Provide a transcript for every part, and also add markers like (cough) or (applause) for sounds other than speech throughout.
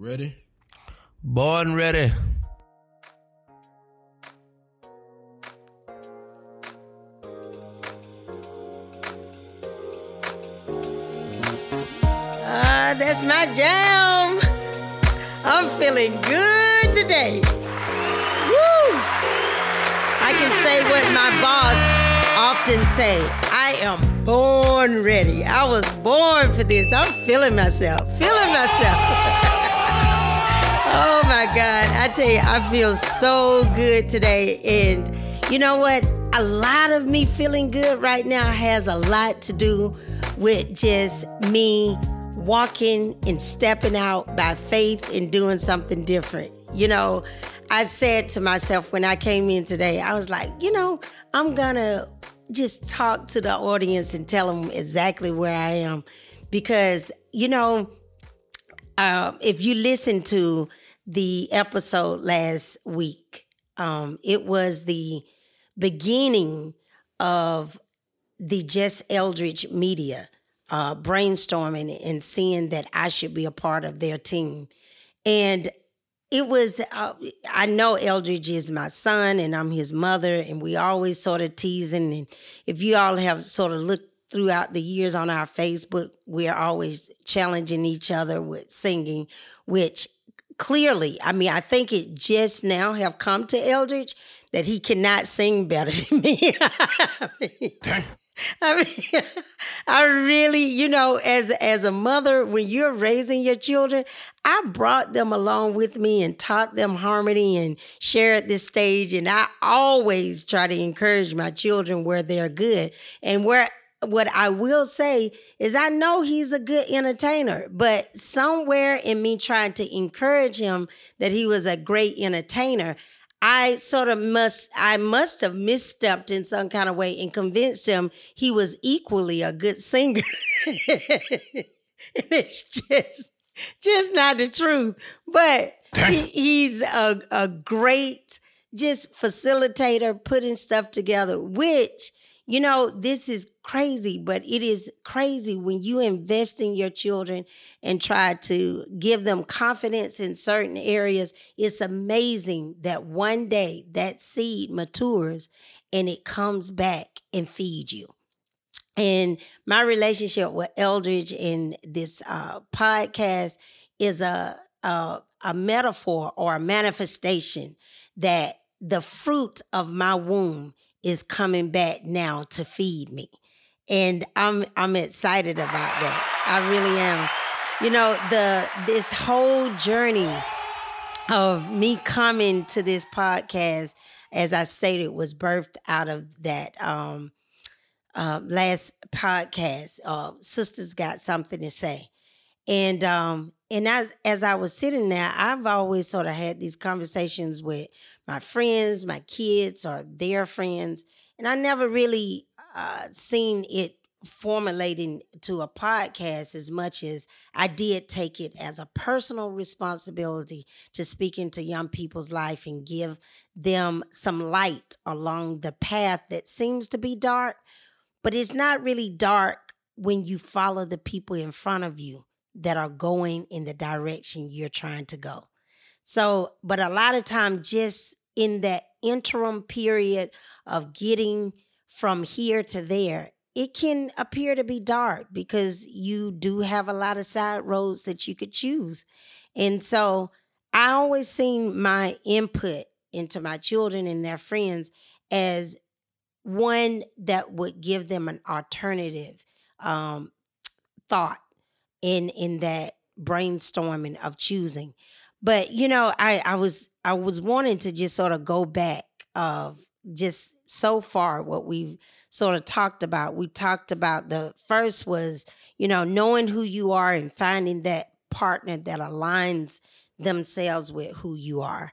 Ready? Born ready. Ah, that's my jam. I'm feeling good today. Woo! I can say what my boss often say. I am born ready. I was born for this. I'm feeling myself. Feeling myself. (laughs) oh my God. I tell you, I feel so good today. And you know what? A lot of me feeling good right now has a lot to do with just me walking and stepping out by faith and doing something different. You know, I said to myself when I came in today, I was like, you know, I'm gonna just talk to the audience and tell them exactly where I am. Because, you know, uh, if you listen to the episode last week, um, it was the beginning of the Jess Eldridge media uh, brainstorming and seeing that I should be a part of their team. And it was, uh, I know Eldridge is my son and I'm his mother, and we always sort of teasing. And if you all have sort of looked throughout the years on our Facebook, we're always challenging each other with singing, which clearly, I mean, I think it just now have come to Eldridge that he cannot sing better (laughs) than me. I mean, (laughs) I mean, (laughs) I really, you know, as as a mother, when you're raising your children, I brought them along with me and taught them harmony and shared this stage. And I always try to encourage my children where they're good and where what I will say is I know he's a good entertainer, but somewhere in me trying to encourage him that he was a great entertainer, I sort of must I must have misstepped in some kind of way and convinced him he was equally a good singer. and (laughs) it's just just not the truth. But he, he's a, a great just facilitator putting stuff together, which you know, this is crazy, but it is crazy when you invest in your children and try to give them confidence in certain areas. It's amazing that one day that seed matures and it comes back and feeds you. And my relationship with Eldridge in this uh, podcast is a, a a metaphor or a manifestation that the fruit of my womb is coming back now to feed me. And I'm I'm excited about that. I really am. You know, the this whole journey of me coming to this podcast, as I stated, was birthed out of that um uh, last podcast. Uh, Sisters got something to say. And um, and as as I was sitting there, I've always sort of had these conversations with my friends, my kids, or their friends, and I never really uh, seen it formulating to a podcast as much as I did take it as a personal responsibility to speak into young people's life and give them some light along the path that seems to be dark, but it's not really dark when you follow the people in front of you that are going in the direction you're trying to go. So, but a lot of time just in that interim period of getting from here to there, it can appear to be dark because you do have a lot of side roads that you could choose. And so I always seen my input into my children and their friends as one that would give them an alternative um, thought in in that brainstorming of choosing. But you know, I I was I was wanting to just sort of go back of just so far what we've sort of talked about. We talked about the first was, you know, knowing who you are and finding that partner that aligns themselves with who you are.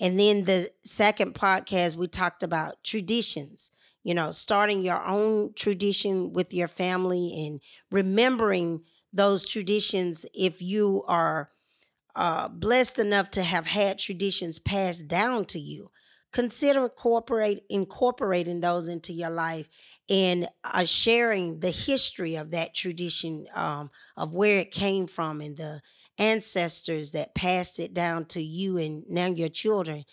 And then the second podcast, we talked about traditions, you know, starting your own tradition with your family and remembering those traditions if you are uh, blessed enough to have had traditions passed down to you. Consider incorporate incorporating those into your life and uh, sharing the history of that tradition um, of where it came from and the ancestors that passed it down to you and now your children.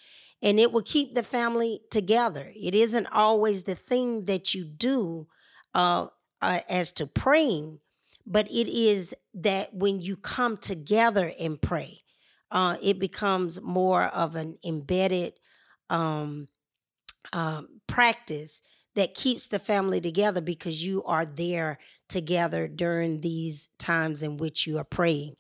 And it will keep the family together. It isn't always the thing that you do uh, uh, as to praying but it is that when you come together and pray uh, it becomes more of an embedded um, um, practice that keeps the family together because you are there together during these times in which you are praying.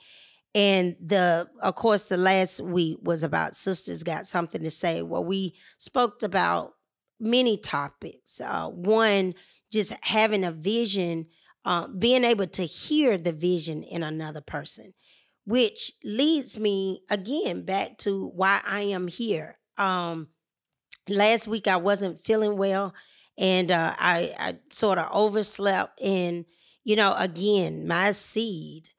And the, of course, the last week was about sisters got something to say. Well, we spoke about many topics. Uh, one, just having a vision, uh, being able to hear the vision in another person, which leads me again back to why I am here. Um, last week I wasn't feeling well and uh, I, I sort of overslept. And, you know, again, my seed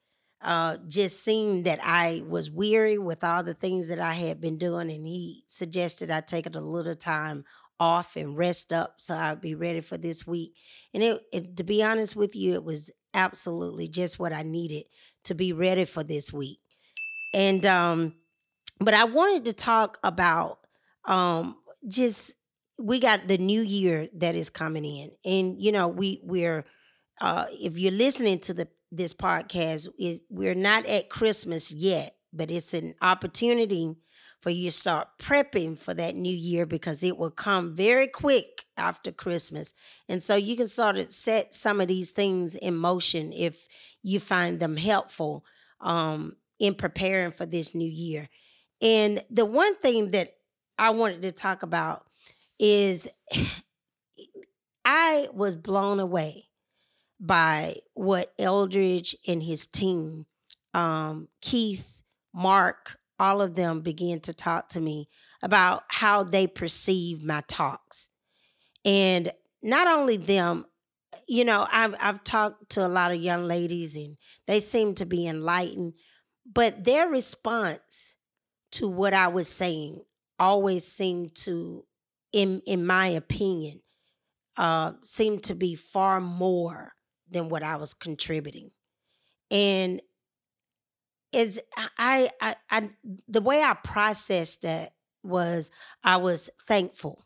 uh, just seemed that I was weary with all the things that I had been doing. And he suggested I take it a little time off and rest up so I'd be ready for this week. And it, it, to be honest with you, it was absolutely just what I needed to be ready for this week. And, um, but I wanted to talk about um, just we got the new year that is coming in and you know we we're uh if you're listening to the this podcast it, we're not at christmas yet but it's an opportunity for you to start prepping for that new year because it will come very quick after christmas. And so you can sort of set some of these things in motion if you find them helpful um in preparing for this new year. And the one thing that i wanted to talk about is (sighs) I was blown away by what Eldridge and his team, um, Keith, Mark, all of them began to talk to me about how they perceive my talks. And not only them, you know, I've, I've talked to a lot of young ladies and they seem to be enlightened, but their response to what I was saying always seemed to in in my opinion, uh, seemed to be far more than what I was contributing. And is I, I I the way I processed that was I was thankful,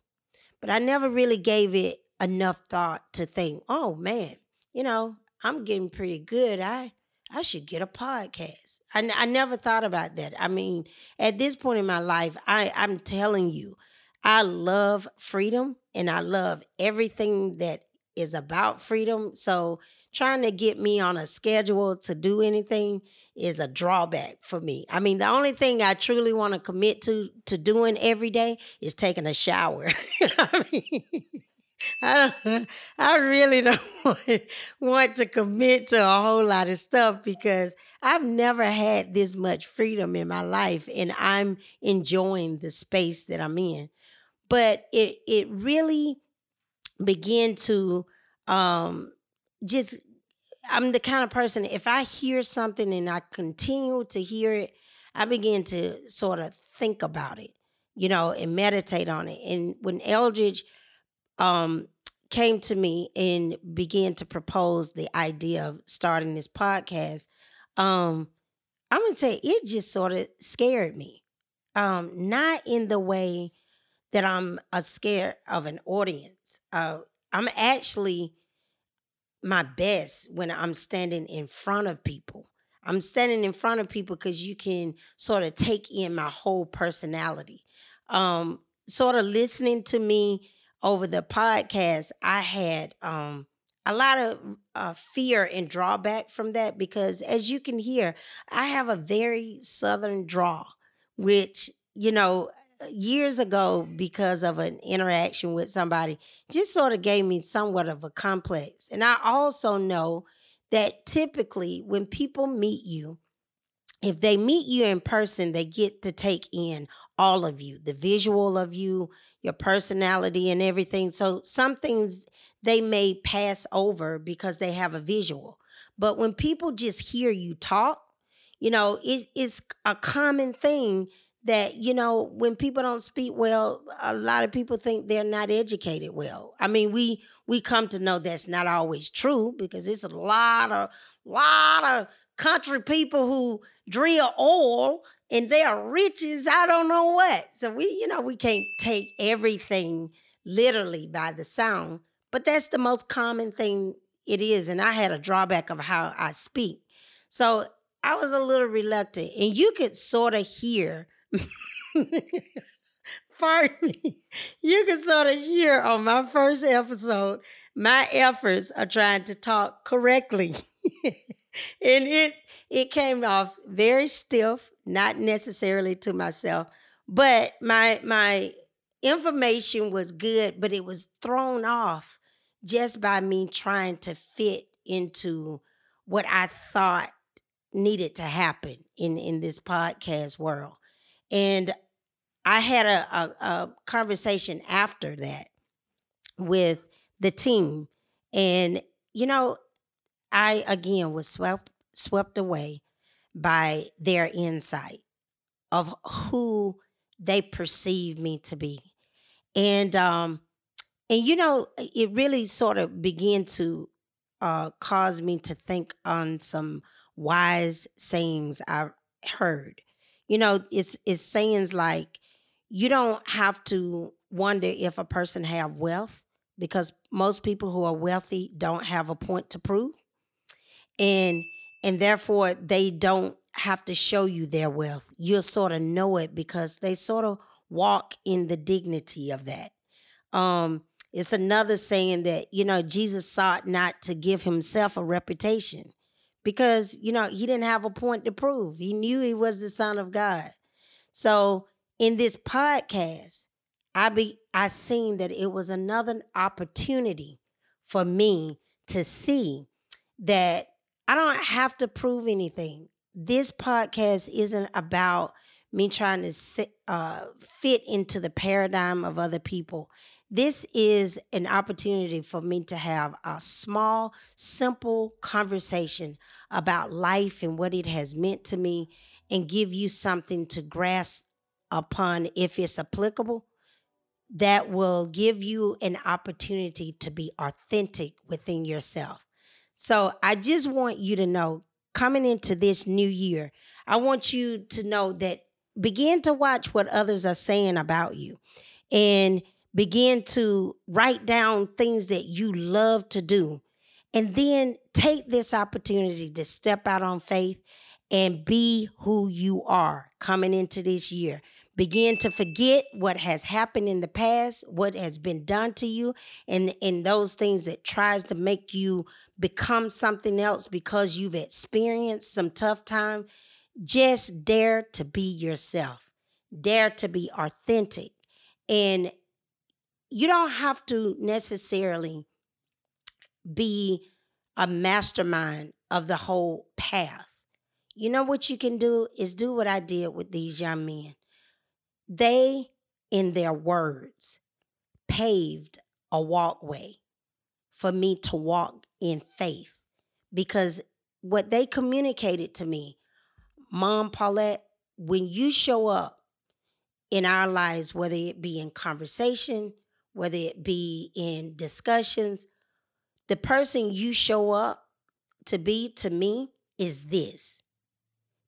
but I never really gave it enough thought to think, oh man, you know, I'm getting pretty good. I I should get a podcast. I, I never thought about that. I mean, at this point in my life, I I'm telling you, I love freedom and I love everything that is about freedom. So trying to get me on a schedule to do anything is a drawback for me. I mean, the only thing I truly want to commit to to doing every day is taking a shower. (laughs) I mean, (laughs) I don't, I really don't (laughs) want, to commit to a whole lot of stuff because I've never had this much freedom in my life and I'm enjoying the space that I'm in but it it really began to um just I'm the kind of person if I hear something and I continue to hear it, I begin to sort of think about it, you know, and meditate on it. And when Eldridge um came to me and began to propose the idea of starting this podcast, um, I'm gonna say it just sort of scared me. Um, not in the way that I'm a scared of an audience. Uh, I'm actually my best when I'm standing in front of people. I'm standing in front of people because you can sort of take in my whole personality. Um, sort of listening to me over the podcast, I had um, a lot of uh, fear and drawback from that because, as you can hear, I have a very southern draw, which you know years ago because of an interaction with somebody just sort of gave me somewhat of a complex. And I also know that typically when people meet you, if they meet you in person, they get to take in all of you, the visual of you, your personality, and everything. So some things they may pass over because they have a visual. But when people just hear you talk, you know, it, it's a common thing that you know when people don't speak well a lot of people think they're not educated well. I mean we we come to know that's not always true because it's a lot of lot of country people who drill oil and they are rich as i don't know what. So we you know we can't take everything literally by the sound but that's the most common thing it is and i had a drawback of how i speak. So i was a little reluctant and you could sort of hear (laughs) Pardon me. You can sort of hear on my first episode, my efforts are trying to talk correctly. (laughs) and it it came off very stiff, not necessarily to myself, but my my information was good, but it was thrown off just by me trying to fit into what I thought needed to happen in in this podcast world. And I had a, a, a conversation after that with the team. And, you know, I again was swept swept away by their insight of who they perceive me to be. And um and you know, it really sort of began to uh cause me to think on some wise sayings I've heard. You know, it's it's sayings like you don't have to wonder if a person have wealth because most people who are wealthy don't have a point to prove. And and therefore they don't have to show you their wealth. You'll sort of know it because they sort of walk in the dignity of that. Um it's another saying that, you know, Jesus sought not to give himself a reputation because you know he didn't have a point to prove. He knew he was the son of God. So in this podcast, I be I seen that it was another opportunity for me to see that I don't have to prove anything. This podcast isn't about me trying to sit, uh, fit into the paradigm of other people. This is an opportunity for me to have a small, simple conversation about life and what it has meant to me and give you something to grasp upon if it's applicable that will give you an opportunity to be authentic within yourself. So I just want you to know coming into this new year, I want you to know that begin to watch what others are saying about you and begin to write down things that you love to do and then take this opportunity to step out on faith and be who you are coming into this year. Begin to forget what has happened in the past, what has been done to you, and, and those things that tries to make you become something else because you've experienced some tough time. Just dare to be yourself. Dare to be authentic. And you don't have to necessarily be a mastermind of the whole path. You know what you can do is do what I did with these young men. They, in their words, paved a walkway for me to walk in faith because what they communicated to me, Mom Paulette, when you show up in our lives, whether it be in conversation, whether it be in discussions, the person you show up to be to me is this.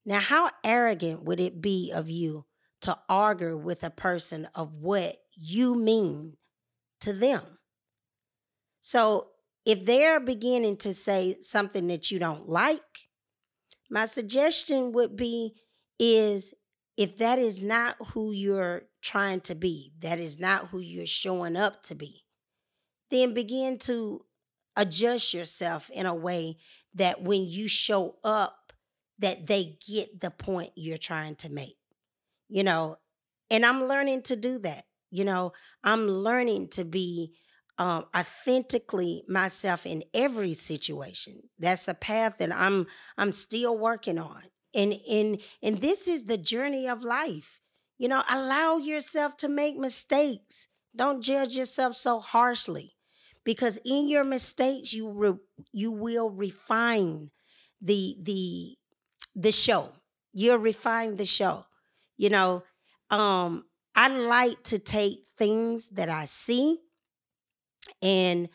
Now, how arrogant would it be of you to argue with a person of what you mean to them? So, if they're beginning to say something that you don't like, my suggestion would be is if that is not who you're trying to be, that is not who you're showing up to be, then begin to adjust yourself in a way that when you show up that they get the point you're trying to make you know? And i'm learning to do that you know? I'm learning to be um, authentically myself in every situation. That's a path that i'm i'm still working on. And and and this is the journey of life. You know allow yourself to make mistakes. Don't judge yourself so harshly because in your mistakes you re, you will refine the the the show you'll refine the show you know um, I like to take things that I see and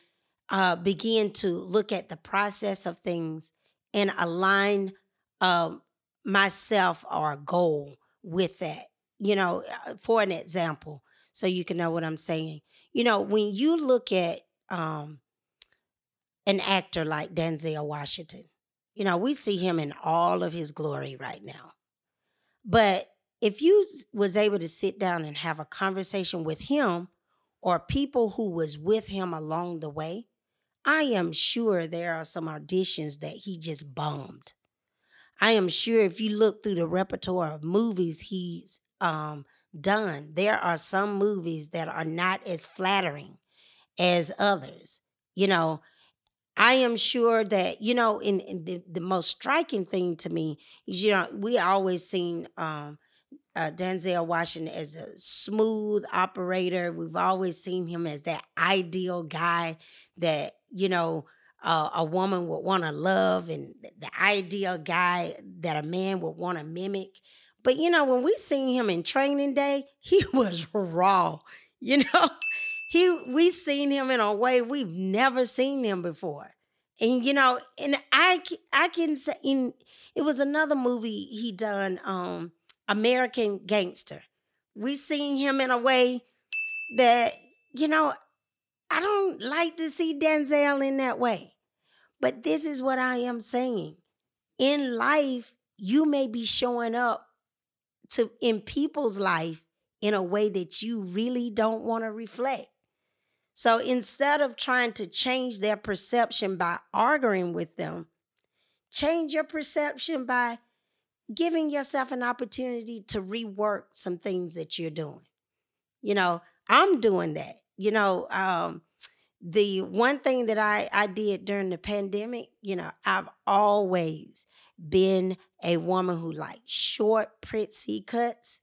uh, begin to look at the process of things and align um, myself or a goal with that. You know, uh, for an example, so you can know what I'm saying. You know, when you look at um, an actor like Denzel Washington, you know, we see him in all of his glory right now. But if you was able to sit down and have a conversation with him or people who was with him along the way, I am sure there are some auditions that he just bombed. I am sure if you look through the repertoire of movies he's um, done, there are some movies that are not as flattering as others. You know, I am sure that, you know, in, in the, the most striking thing to me is, you know, we always seen um, uh, Denzel Washington as a smooth operator. We've always seen him as that ideal guy that, you know, uh, a woman would want to love and the ideal guy that a man would want to mimic. But, you know, when we seen him in training day, he (laughs) was raw, you know? He we seen him in a way we've never seen him before. And you know, and I I can say in it was another movie he done um American Gangster. We seen him in a way that, you know, I don't like to see Denzel in that way. But this is what I am saying. In life, you may be showing up to in people's life in a way that you really don't want to reflect. So instead of trying to change their perception by arguing with them, change your perception by giving yourself an opportunity to rework some things that you're doing. You know, I'm doing that. You know, um, the one thing that I, I did during the pandemic, you know, I've always been a woman who likes short, pretty cuts.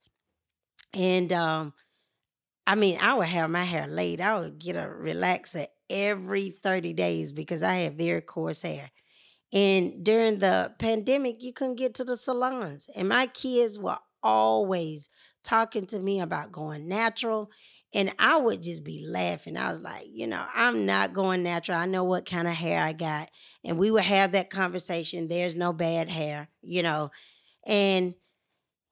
And um, I mean, I would have my hair laid. I would get a relaxer every 30 days because I had very coarse hair. And during the pandemic, you couldn't get to the salons. And my kids were always talking to me about going natural. And I would just be laughing. I was like, you know, I'm not going natural. I know what kind of hair I got. And we would have that conversation. There's no bad hair, you know. And,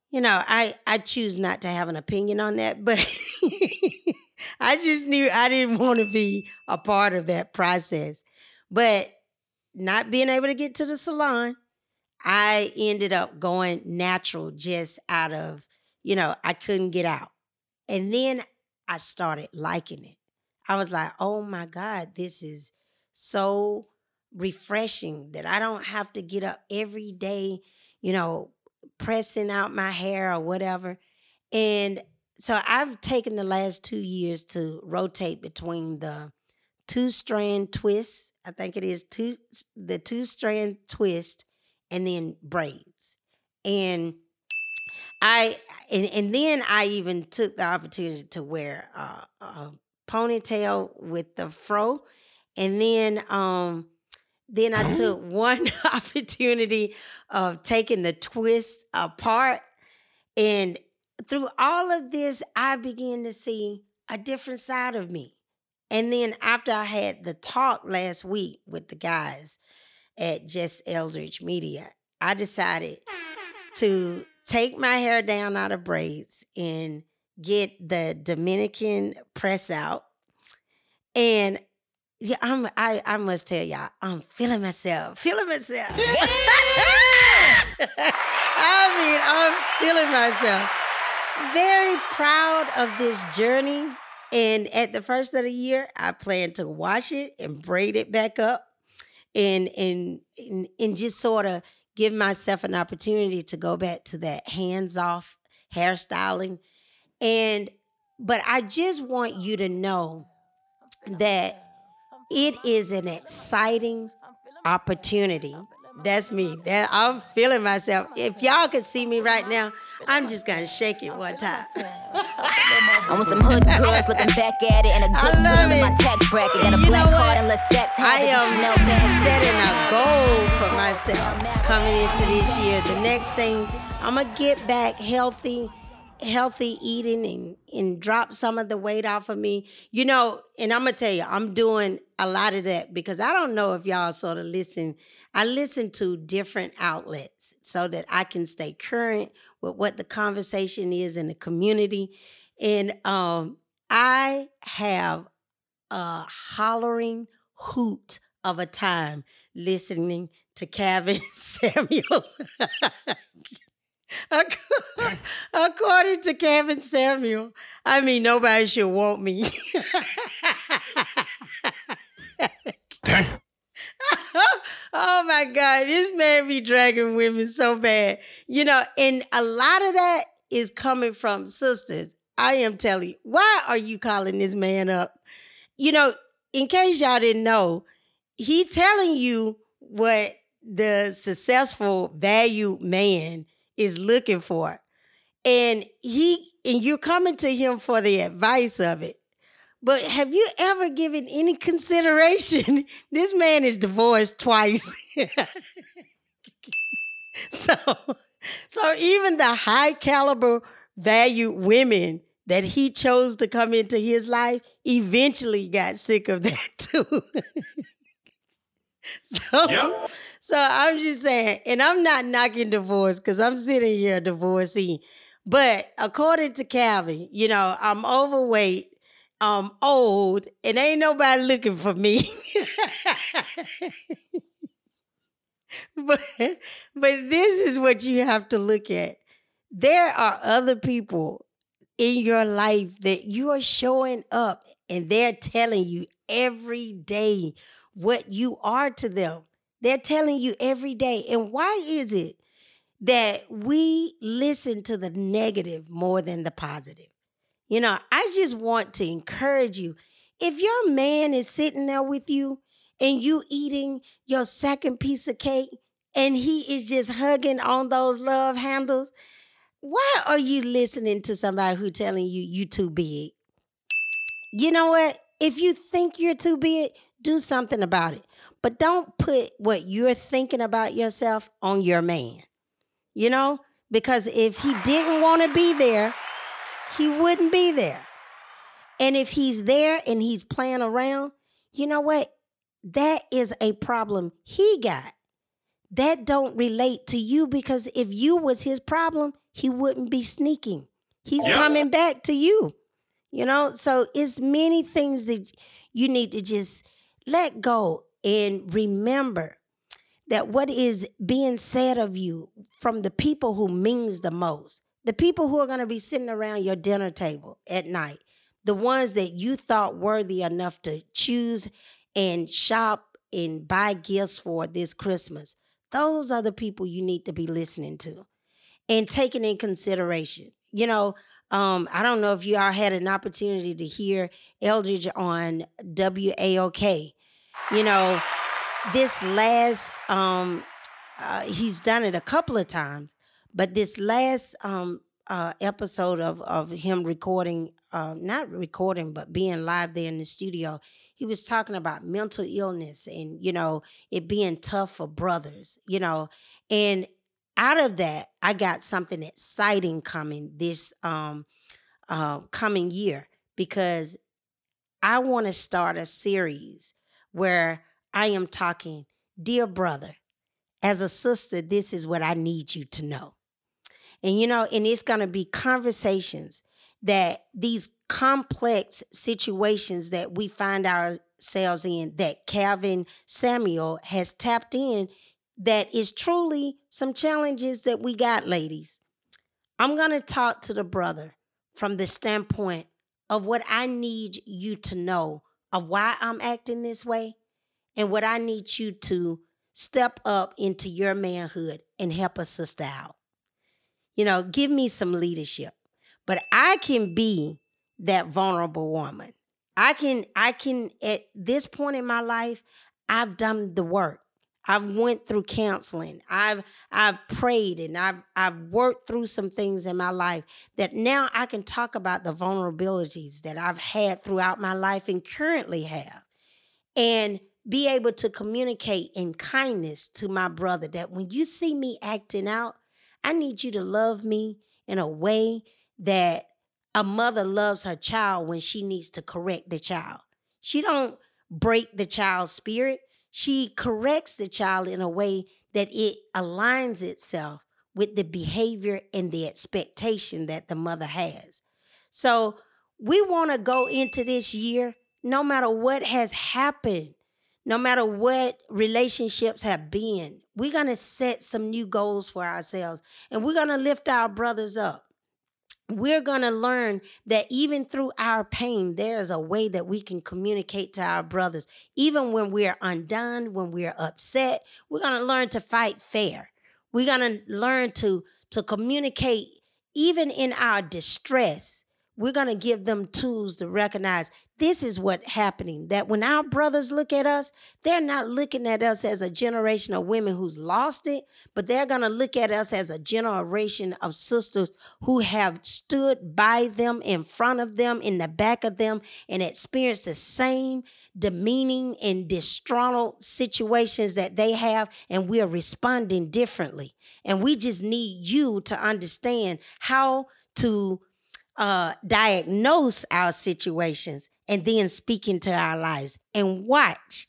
you know, I, I choose not to have an opinion on that, but (laughs) I just knew I didn't (laughs) want to be a part of that process. But not being able to get to the salon, I ended up going natural just out of, you know, I couldn't get out. And then I started liking it. I was like, oh my God, this is so refreshing that I don't have to get up every day, you know, pressing out my hair or whatever. And so I've taken the last two years to rotate between the two strand twist. I think it is two the two strand twist and then braids. And I and, and then I even took the opportunity to wear a, a ponytail with the fro. And then um then I took one (laughs) opportunity of taking the twist apart. And through all of this, I began to see a different side of me. And then after I had the talk last week with the guys at Just Eldridge Media, I decided to take my hair down out of braids and get the Dominican press out. And yeah, I'm I, I must tell y'all, I'm feeling myself, feeling myself. (laughs) I mean, I'm feeling myself. Very proud of this journey and at the first of the year, I plan to wash it and braid it back up and and and, and just sort of give myself an opportunity to go back to that hands-off hairstyling. And but I just want you to know that it is an exciting opportunity. That's me. That I'm feeling myself. If y'all could see me right now, I'm just gonna shake it one time. (laughs) I want some hood girls looking back at it and a good girl in my tax bracket. Got a you black card and less sex. I am setting a goal for myself coming into this year. The next thing, I'm gonna get back healthy healthy eating and, and drop some of the weight off of me. You know, and I'm gonna tell you, I'm doing a lot of that because I don't know if y'all sort of listen. I listen to different outlets so that I can stay current with what the conversation is in the community. And um, I have a hollering hoot of a time listening to Kevin (laughs) Samuels. (laughs) (laughs) According to Kevin Samuel, I mean, nobody should want me. Damn. (laughs) oh my God, this man be dragging women so bad. You know, and a lot of that is coming from sisters. I am telling you, why are you calling this man up? You know, in case y'all didn't know, he telling you what the successful value man is looking for. And he and you're coming to him for the advice of it. But have you ever given any consideration? (laughs) this man is divorced twice. (laughs) so so even the high caliber value women that he chose to come into his life eventually got sick of that (laughs) too. (laughs) so, Yep. so I'm just saying, and I'm not knocking divorce because I'm sitting here a divorcee. But according to Calvin, you know, I'm overweight, I'm old, and ain't nobody looking for me. (laughs) but but this is what you have to look at. There are other people in your life that you are showing up and they're telling you every day what you are to them. They're telling you every day. And why is it that we listen to the negative more than the positive? You know, I just want to encourage you. If your man is sitting there with you and you eating your second piece of cake and he is just hugging on those love handles, why are you listening to somebody who telling you you too big? You know what? If you think you're too big, do something about it. But don't put what you're thinking about yourself on your man. You know? Because if he didn't want to be there, he wouldn't be there. And if he's there and he's playing around, you know what? That is a problem he got. That don't relate to you because if you was his problem, he wouldn't be sneaking. He's Yep. coming back to you. You know, so it's many things that you need to just let go and remember that what is being said of you from the people who means the most, the people who are going to be sitting around your dinner table at night, the ones that you thought worthy enough to choose and shop and buy gifts for this Christmas. Those are the people you need to be listening to and taking in consideration. You know, um, I don't know if you all had an opportunity to hear Eldridge on WAOK. You know, this last um uh, he's done it a couple of times, but this last um uh episode of of him recording uh not recording but being live there in the studio, he was talking about mental illness and you know it being tough for brothers, you know, and out of that I got something exciting coming this um uh coming year because I want to start a series where I am talking, dear brother, as a sister, this is what I need you to know. And you know, and it's going to be conversations that these complex situations that we find ourselves in that Calvin Samuel has tapped in that is truly some challenges that we got, ladies. I'm going to talk to the brother from the standpoint of what I need you to know of why I'm acting this way and what I need you to step up into your manhood and help a sister out. You know, give me some leadership. But I can be that vulnerable woman. I can I can at this point in my life, I've done the work. I've went through counseling. I've I've prayed and I've I've worked through some things in my life that now I can talk about the vulnerabilities that I've had throughout my life and currently have. And be able to communicate in kindness to my brother that when you see me acting out, I need you to love me in a way that a mother loves her child when she needs to correct the child. She don't break the child's spirit. She corrects the child in a way that it aligns itself with the behavior and the expectation that the mother has. So we want to go into this year, no matter what has happened, no matter what relationships have been, we're going to set some new goals for ourselves and we're going to lift our brothers up. We're going to learn that even through our pain, there is a way that we can communicate to our brothers. Even when we're undone, when we're upset, we're going to learn to fight fair. We're going to learn to, to communicate even in our distress we're going to give them tools to recognize this is what's happening that when our brothers look at us they're not looking at us as a generation of women who's lost it but they're going to look at us as a generation of sisters who have stood by them in front of them in the back of them and experienced the same demeaning and distraught situations that they have and we're responding differently. And we just need you to understand how to uh, diagnose our situations and then speak into our lives and watch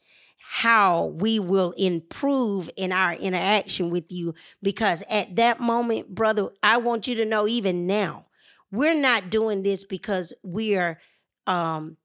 how we will improve in our interaction with you. Because at that moment, brother, I want you to know even now, we're not doing this because we are um,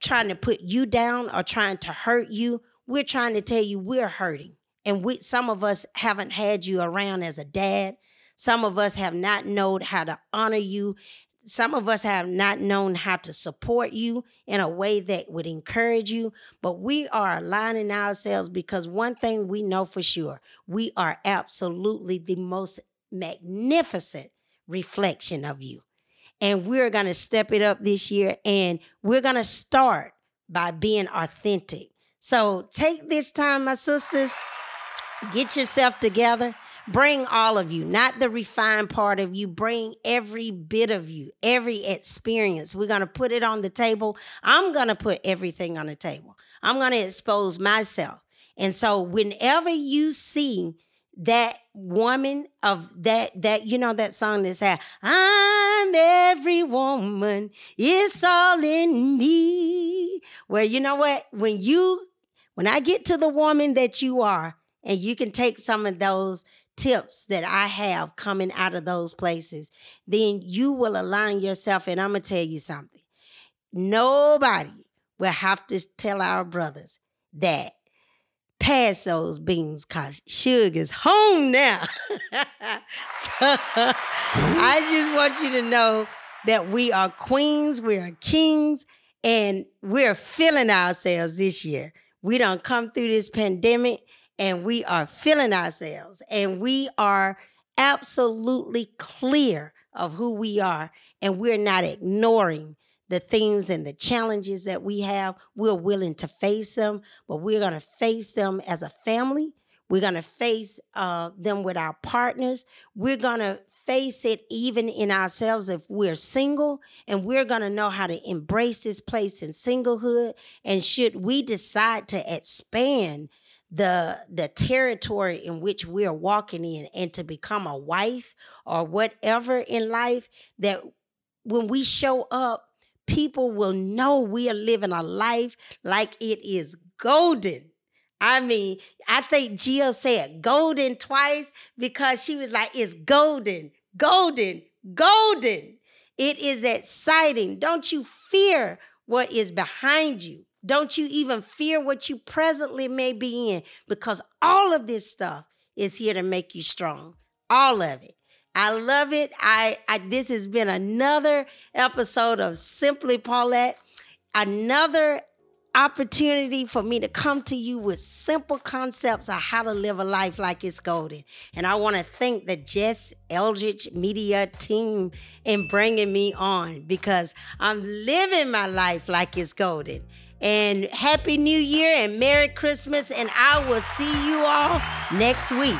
trying to put you down or trying to hurt you. We're trying to tell you we're hurting. And we some of us haven't had you around as a dad. Some of us have not known how to honor you. Some of us have not known how to support you in a way that would encourage you, but we are aligning ourselves because one thing we know for sure we are absolutely the most magnificent reflection of you. And we're going to step it up this year and we're going to start by being authentic. So take this time, my sisters, get yourself together Bring all of you, not the refined part of you. Bring every bit of you, every experience. We're going to put it on the table. I'm going to put everything on the table. I'm going to expose myself. And so whenever you see that woman of that that you know that song that said i'm every woman it's all in me well you know what when you when i get to the woman that you are and you can take some of those tips that I have coming out of those places, then you will align yourself. And I'm going to tell you something nobody will have to tell our brothers that pass those beans because sugar's home now. (laughs) so I just want you to know that we are queens, we are kings, and we're feeling ourselves this year. We don't come through this pandemic and we are feeling ourselves and we are absolutely clear of who we are and we're not ignoring the things and the challenges that we have. We're willing to face them, but we're going to face them as a family. We're going to face uh, them with our partners. We're going to face it even in ourselves if we're single, and we're going to know how to embrace this place in singlehood. And should we decide to expand the the territory in which we're walking in and to become a wife or whatever in life that when we show up people will know we are living a life like it is golden I mean, I think Jill said golden twice because she was like, it's golden, golden, golden. It is exciting. Don't you fear what is behind you. Don't you even fear what you presently may be in because all of this stuff is here to make you strong. All of it. I love it. I, I this has been another episode of Simply Paulette. Another opportunity for me to come to you with simple concepts of how to live a life like it's golden. And I want to thank the Jess Eldridge Media team in bringing me on because I'm living my life like it's golden. And Happy New Year and Merry Christmas. And I will see you all next week.